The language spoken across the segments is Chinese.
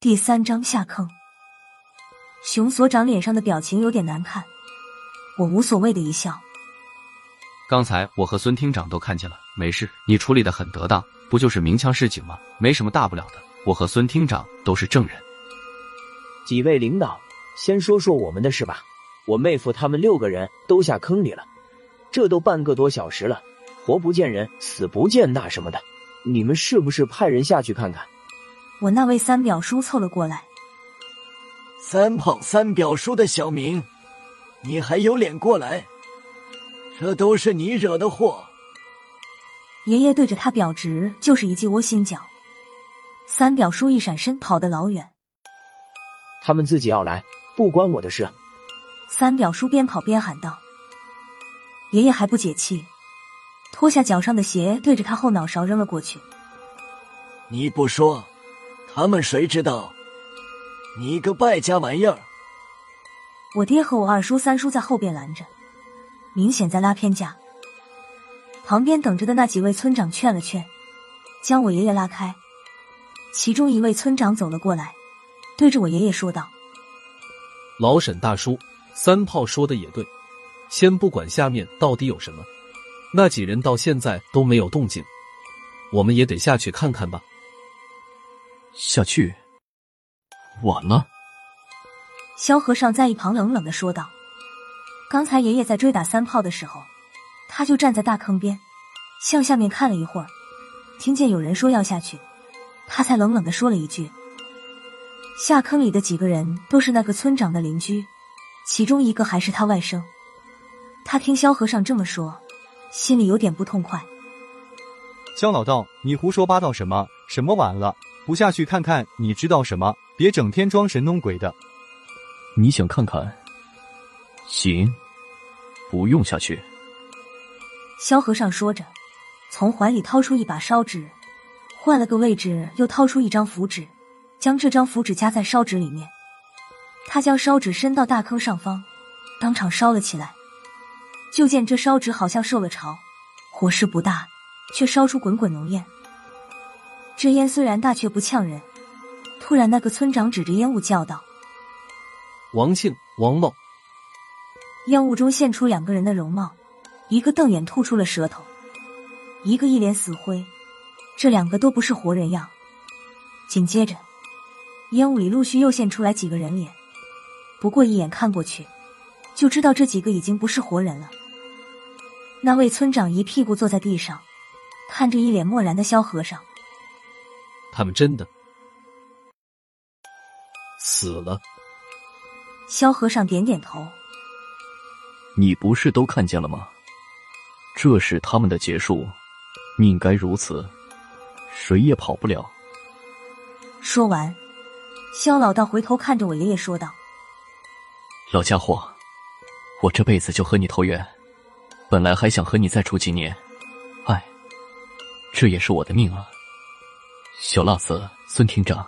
第三章下坑。熊所长脸上的表情有点难看，我无所谓的一笑。刚才我和孙厅长都看见了，没事，你处理的很得当，不就是鸣枪示警吗？没什么大不了的。我和孙厅长都是证人。几位领导，先说说我们的事吧。我妹夫他们六个人都下坑里了，这都半个多小时了，活不见人，死不见那什么的。你们是不是派人下去看看？我那位三表叔凑了过来。三胖三表叔的小名，你还有脸过来？这都是你惹的祸。爷爷对着他表侄就是一记窝心脚。三表叔一闪身跑得老远。他们自己要来，不关我的事。三表叔边跑边喊道。爷爷还不解气，脱下脚上的鞋，对着他后脑勺扔了过去。你不说。他们谁知道？你个败家玩意儿！我爹和我二叔、三叔在后边拦着，明显在拉偏架。旁边等着的那几位村长劝了劝，将我爷爷拉开。其中一位村长走了过来，对着我爷爷说道：“老沈大叔，三炮说的也对，先不管下面到底有什么，那几人到现在都没有动静，我们也得下去看看吧。”下去，晚了。萧和尚在一旁冷冷的说道：“刚才爷爷在追打三炮的时候，他就站在大坑边，向下面看了一会儿，听见有人说要下去，他才冷冷的说了一句：‘下坑里的几个人都是那个村长的邻居，其中一个还是他外甥。’他听萧和尚这么说，心里有点不痛快。萧老道，你胡说八道什么？什么晚了？”不下去看看，你知道什么？别整天装神弄鬼的。你想看看？行，不用下去。萧和尚说着，从怀里掏出一把烧纸，换了个位置，又掏出一张符纸，将这张符纸夹在烧纸里面。他将烧纸伸到大坑上方，当场烧了起来。就见这烧纸好像受了潮，火势不大，却烧出滚滚浓烟。这烟虽然大，却不呛人。突然，那个村长指着烟雾叫道：“王庆、王茂！”烟雾中现出两个人的容貌，一个瞪眼吐出了舌头，一个一脸死灰。这两个都不是活人样。紧接着，烟雾里陆续又现出来几个人脸，不过一眼看过去，就知道这几个已经不是活人了。那位村长一屁股坐在地上，看着一脸漠然的萧和尚。他们真的死了。萧和尚点点头。你不是都看见了吗？这是他们的结束，命该如此，谁也跑不了。说完，萧老道回头看着我爷爷说道：“老家伙，我这辈子就和你投缘，本来还想和你再处几年，哎，这也是我的命啊。”小辣子，孙厅长，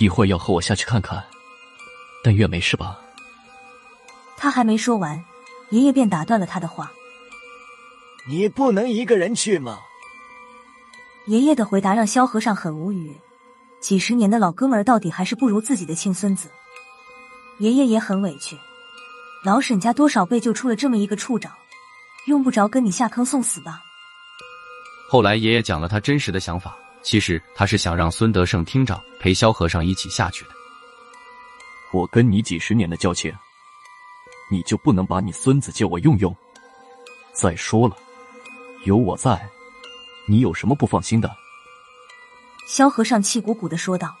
一会儿要和我下去看看，但愿没事吧。他还没说完，爷爷便打断了他的话：“你不能一个人去吗？”爷爷的回答让萧和尚很无语。几十年的老哥们儿，到底还是不如自己的亲孙子。爷爷也很委屈，老沈家多少辈就出了这么一个处长，用不着跟你下坑送死吧。后来爷爷讲了他真实的想法。其实他是想让孙德胜厅长陪萧和尚一起下去的。我跟你几十年的交情，你就不能把你孙子借我用用？再说了，有我在，你有什么不放心的？萧和尚气鼓鼓的说道。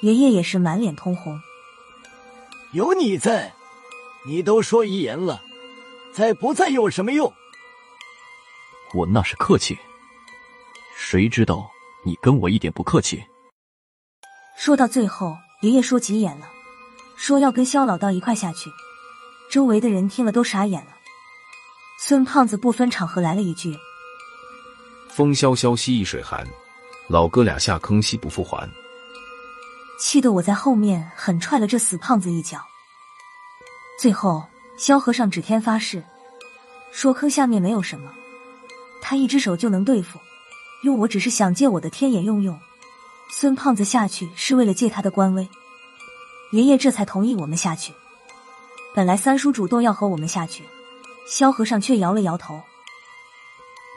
爷爷也是满脸通红。有你在，你都说遗言了，在不在有什么用？我那是客气。谁知道你跟我一点不客气？说到最后，爷爷说急眼了，说要跟肖老道一块下去。周围的人听了都傻眼了。孙胖子不分场合来了一句：“风萧萧兮易水寒，老哥俩下坑兮不复还。”气得我在后面狠踹了这死胖子一脚。最后，萧和尚指天发誓，说坑下面没有什么，他一只手就能对付。用我只是想借我的天眼用用，孙胖子下去是为了借他的官威，爷爷这才同意我们下去。本来三叔主动要和我们下去，萧和尚却摇了摇头。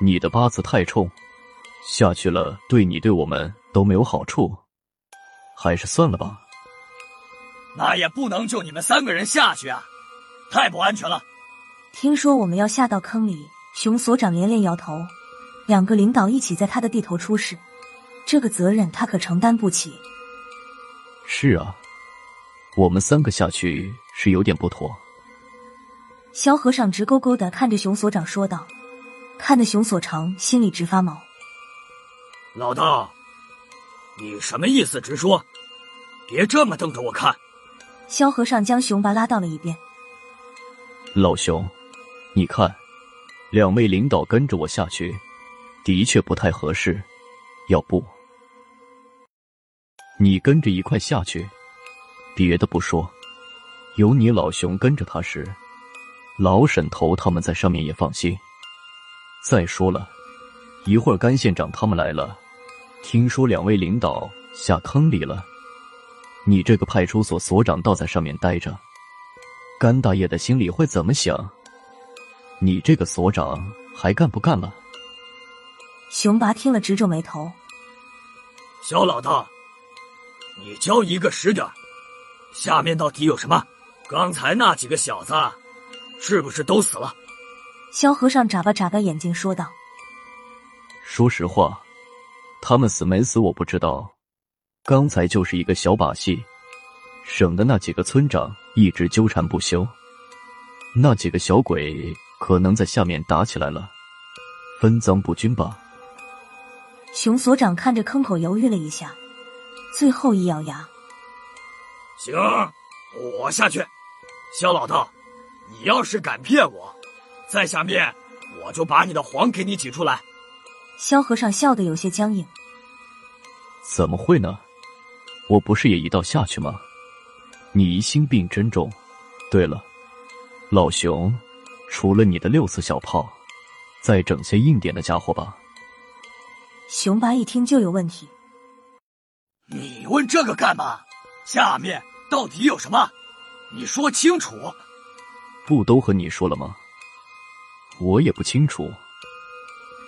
你的八字太冲，下去了对你对我们都没有好处，还是算了吧。那也不能就你们三个人下去啊，太不安全了。听说我们要下到坑里，熊所长连连摇头。两个领导一起在他的地头出事，这个责任他可承担不起。是啊，我们三个下去是有点不妥。萧和尚直勾勾的看着熊所长说道，看得熊所长心里直发毛。老大，你什么意思？直说，别这么瞪着我看。萧和尚将熊拔拉到了一边。老熊，你看，两位领导跟着我下去。的确不太合适，要不你跟着一块下去？别的不说，有你老熊跟着他时，老沈头他们在上面也放心。再说了，一会儿甘县长他们来了，听说两位领导下坑里了，你这个派出所所长倒在上面待着，甘大爷的心里会怎么想？你这个所长还干不干了？熊拔听了，直皱眉头。小老大，你教一个实点下面到底有什么？刚才那几个小子，是不是都死了？萧和尚眨巴眨巴眼睛说道：“说实话，他们死没死我不知道。刚才就是一个小把戏，省得那几个村长一直纠缠不休。那几个小鬼可能在下面打起来了，分赃不均吧。”熊所长看着坑口，犹豫了一下，最后一咬牙：“行，我下去。肖老头，你要是敢骗我，在下面我就把你的黄给你挤出来。”萧和尚笑得有些僵硬：“怎么会呢？我不是也一道下去吗？你疑心病真重。对了，老熊，除了你的六四小炮，再整些硬点的家伙吧。”熊八一听就有问题，你问这个干嘛？下面到底有什么？你说清楚。不都和你说了吗？我也不清楚。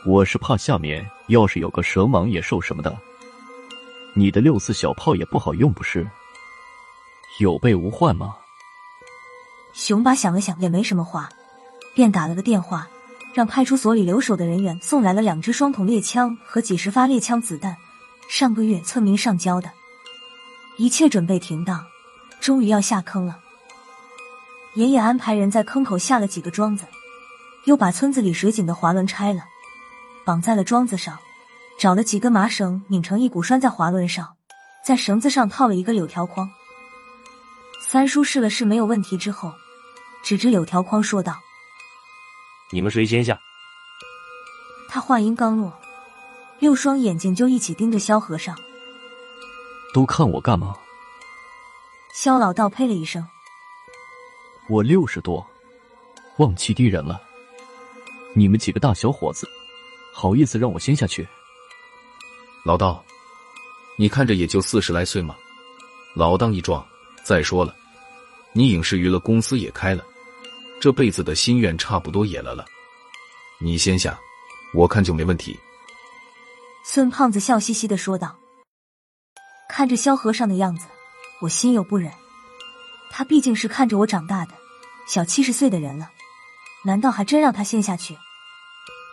我是怕下面要是有个蛇蟒野兽什么的，你的六四小炮也不好用，不是？有备无患吗？熊八想了想，也没什么话，便打了个电话。让派出所里留守的人员送来了两支双筒猎枪和几十发猎枪子弹，上个月村民上交的，一切准备停当，终于要下坑了。爷爷安排人在坑口下了几个桩子，又把村子里水井的滑轮拆了，绑在了桩子上，找了几根麻绳拧成一股拴在滑轮上，在绳子上套了一个柳条筐。三叔试了试没有问题之后，指着柳条筐说道。你们谁先下？他话音刚落，六双眼睛就一起盯着萧和尚。都看我干嘛？萧老道呸了一声：“我六十多，望气低人了。你们几个大小伙子，好意思让我先下去？老道，你看着也就四十来岁嘛，老当益壮。再说了，你影视娱乐公司也开了。”这辈子的心愿差不多也了了，你先下，我看就没问题。孙胖子笑嘻嘻的说道。看着萧和尚的样子，我心有不忍。他毕竟是看着我长大的，小七十岁的人了，难道还真让他先下去？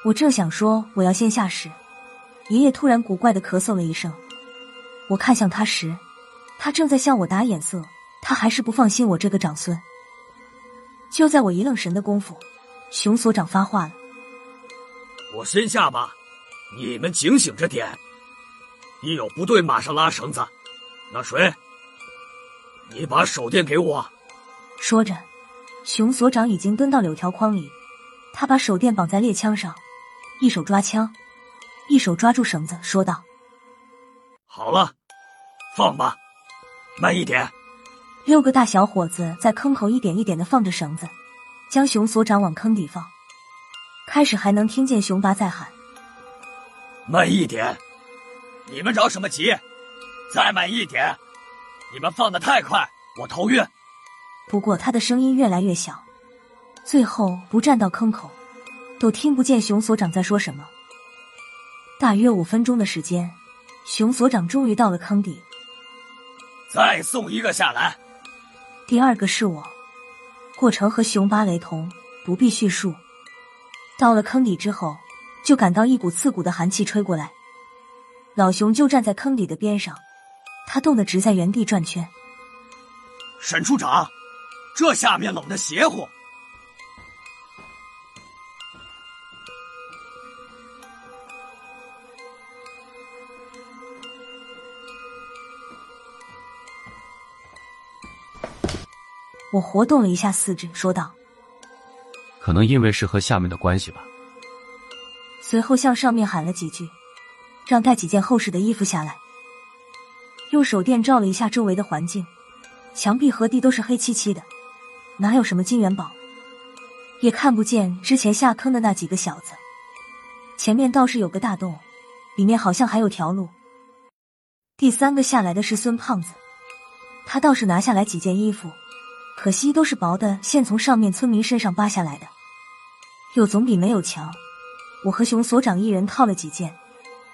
我正想说我要先下时，爷爷突然古怪的咳嗽了一声。我看向他时，他正在向我打眼色，他还是不放心我这个长孙。就在我一愣神的功夫，熊所长发话了：“我先下吧，你们警醒着点，一有不对马上拉绳子。那谁，你把手电给我。”说着，熊所长已经蹲到柳条筐里，他把手电绑在猎枪上，一手抓枪，一手抓住绳子，说道：“好了，放吧，慢一点。”六个大小伙子在坑口一点一点的放着绳子，将熊所长往坑底放。开始还能听见熊拔在喊：“慢一点，你们着什么急？再慢一点！你们放的太快，我头晕。不过他的声音越来越小，最后不站到坑口，都听不见熊所长在说什么。大约五分钟的时间，熊所长终于到了坑底。再送一个下来。第二个是我，过程和熊八雷同，不必叙述。到了坑底之后，就感到一股刺骨的寒气吹过来。老熊就站在坑底的边上，他冻得直在原地转圈。沈处长，这下面冷的邪乎。我活动了一下四肢，说道：“可能因为是和下面的关系吧。”随后向上面喊了几句，让带几件厚实的衣服下来。用手电照了一下周围的环境，墙壁和地都是黑漆漆的，哪有什么金元宝？也看不见之前下坑的那几个小子。前面倒是有个大洞，里面好像还有条路。第三个下来的是孙胖子，他倒是拿下来几件衣服。可惜都是薄的，线从上面村民身上扒下来的，有总比没有强。我和熊所长一人套了几件，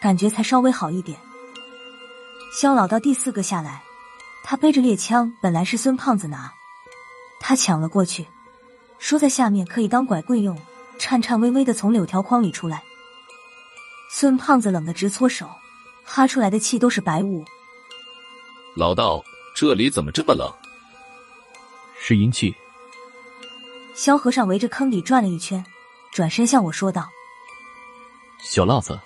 感觉才稍微好一点。肖老道第四个下来，他背着猎枪，本来是孙胖子拿，他抢了过去，说在下面可以当拐棍用，颤颤巍巍的从柳条筐里出来。孙胖子冷得直搓手，哈出来的气都是白雾。老道，这里怎么这么冷？是阴气。萧和尚围着坑里转了一圈，转身向我说道：“小辣子，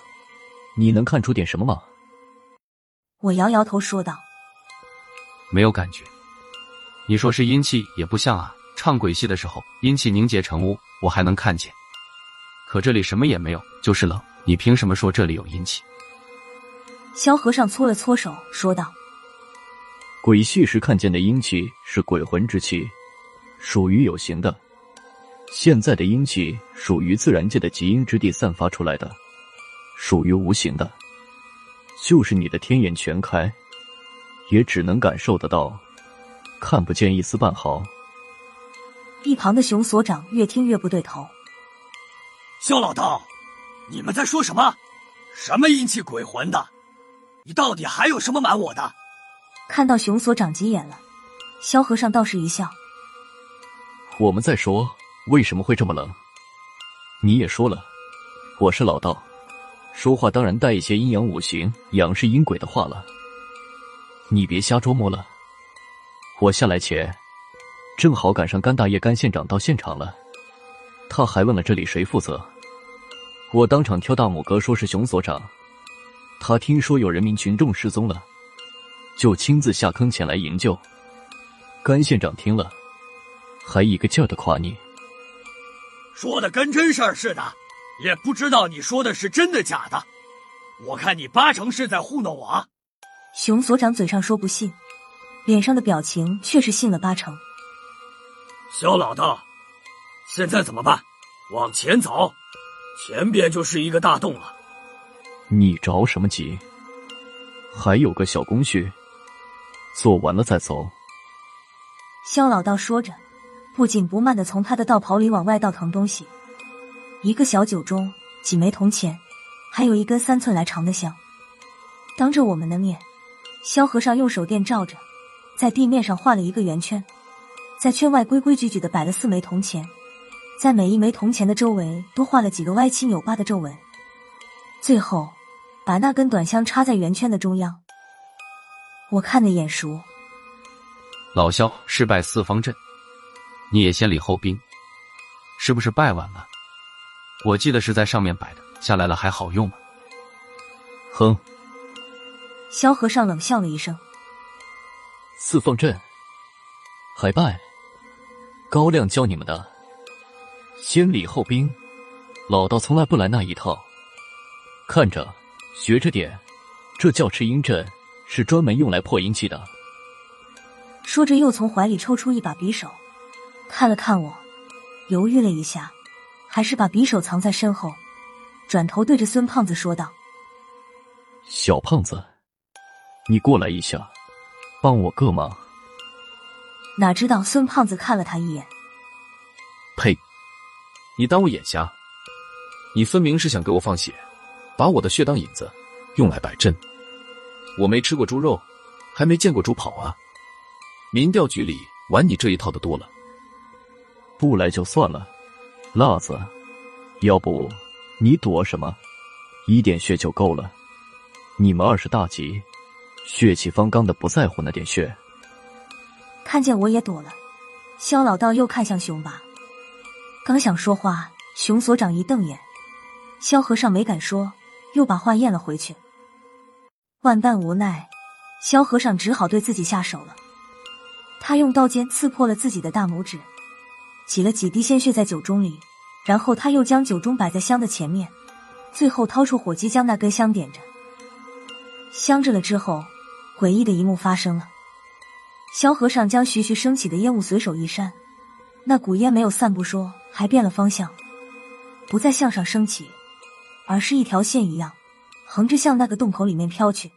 你能看出点什么吗？”我摇摇头说道：“没有感觉。你说是阴气也不像啊。唱鬼戏的时候，阴气凝结成雾，我还能看见。可这里什么也没有，就是冷。你凭什么说这里有阴气？”萧和尚搓了搓手，说道。鬼戏时看见的阴气是鬼魂之气，属于有形的；现在的阴气属于自然界的极阴之地散发出来的，属于无形的。就是你的天眼全开，也只能感受得到，看不见一丝半毫。一旁的熊所长越听越不对头。肖老道，你们在说什么？什么阴气鬼魂的？你到底还有什么瞒我的？看到熊所长急眼了，萧和尚倒是一笑：“我们在说为什么会这么冷，你也说了，我是老道，说话当然带一些阴阳五行、阳是阴鬼的话了。你别瞎琢磨了。我下来前，正好赶上甘大爷甘县长到现场了，他还问了这里谁负责，我当场挑大拇哥，说是熊所长。他听说有人民群众失踪了。”就亲自下坑前来营救。甘县长听了，还一个劲儿的夸你，说的跟真事儿似的，也不知道你说的是真的假的。我看你八成是在糊弄我。熊所长嘴上说不信，脸上的表情却是信了八成。肖老道，现在怎么办？往前走，前边就是一个大洞了。你着什么急？还有个小工序。做完了再走。肖老道说着，不紧不慢的从他的道袍里往外倒腾东西。一个小酒盅，几枚铜钱，还有一根三寸来长的香。当着我们的面，萧和尚用手电照着，在地面上画了一个圆圈，在圈外规规矩矩的摆了四枚铜钱，在每一枚铜钱的周围都画了几个歪七扭八的皱纹。最后，把那根短香插在圆圈的中央。我看的眼熟，老萧是拜四方阵，你也先礼后兵，是不是拜晚了？我记得是在上面摆的，下来了还好用吗？哼！萧和尚冷笑了一声：“四方阵还拜？高亮教你们的，先礼后兵，老道从来不来那一套。看着，学着点，这叫赤阴阵。”是专门用来破阴气的。说着，又从怀里抽出一把匕首，看了看我，犹豫了一下，还是把匕首藏在身后，转头对着孙胖子说道：“小胖子，你过来一下，帮我个忙。哪知道孙胖子看了他一眼，呸！你当我眼瞎？你分明是想给我放血，把我的血当引子，用来摆阵。我没吃过猪肉，还没见过猪跑啊！民调局里玩你这一套的多了。不来就算了，辣子，要不你躲什么？一点血就够了。你们二十大几，血气方刚的不在乎那点血。看见我也躲了，肖老道又看向熊爸，刚想说话，熊所长一瞪眼，肖和尚没敢说，又把话咽了回去。万般无奈，萧和尚只好对自己下手了。他用刀尖刺破了自己的大拇指，挤了几滴鲜血在酒盅里，然后他又将酒盅摆在香的前面，最后掏出火机将那根香点着。香着了之后，诡异的一幕发生了。萧和尚将徐徐升起的烟雾随手一扇，那股烟没有散不说，还变了方向，不再向上升起，而是一条线一样，横着向那个洞口里面飘去。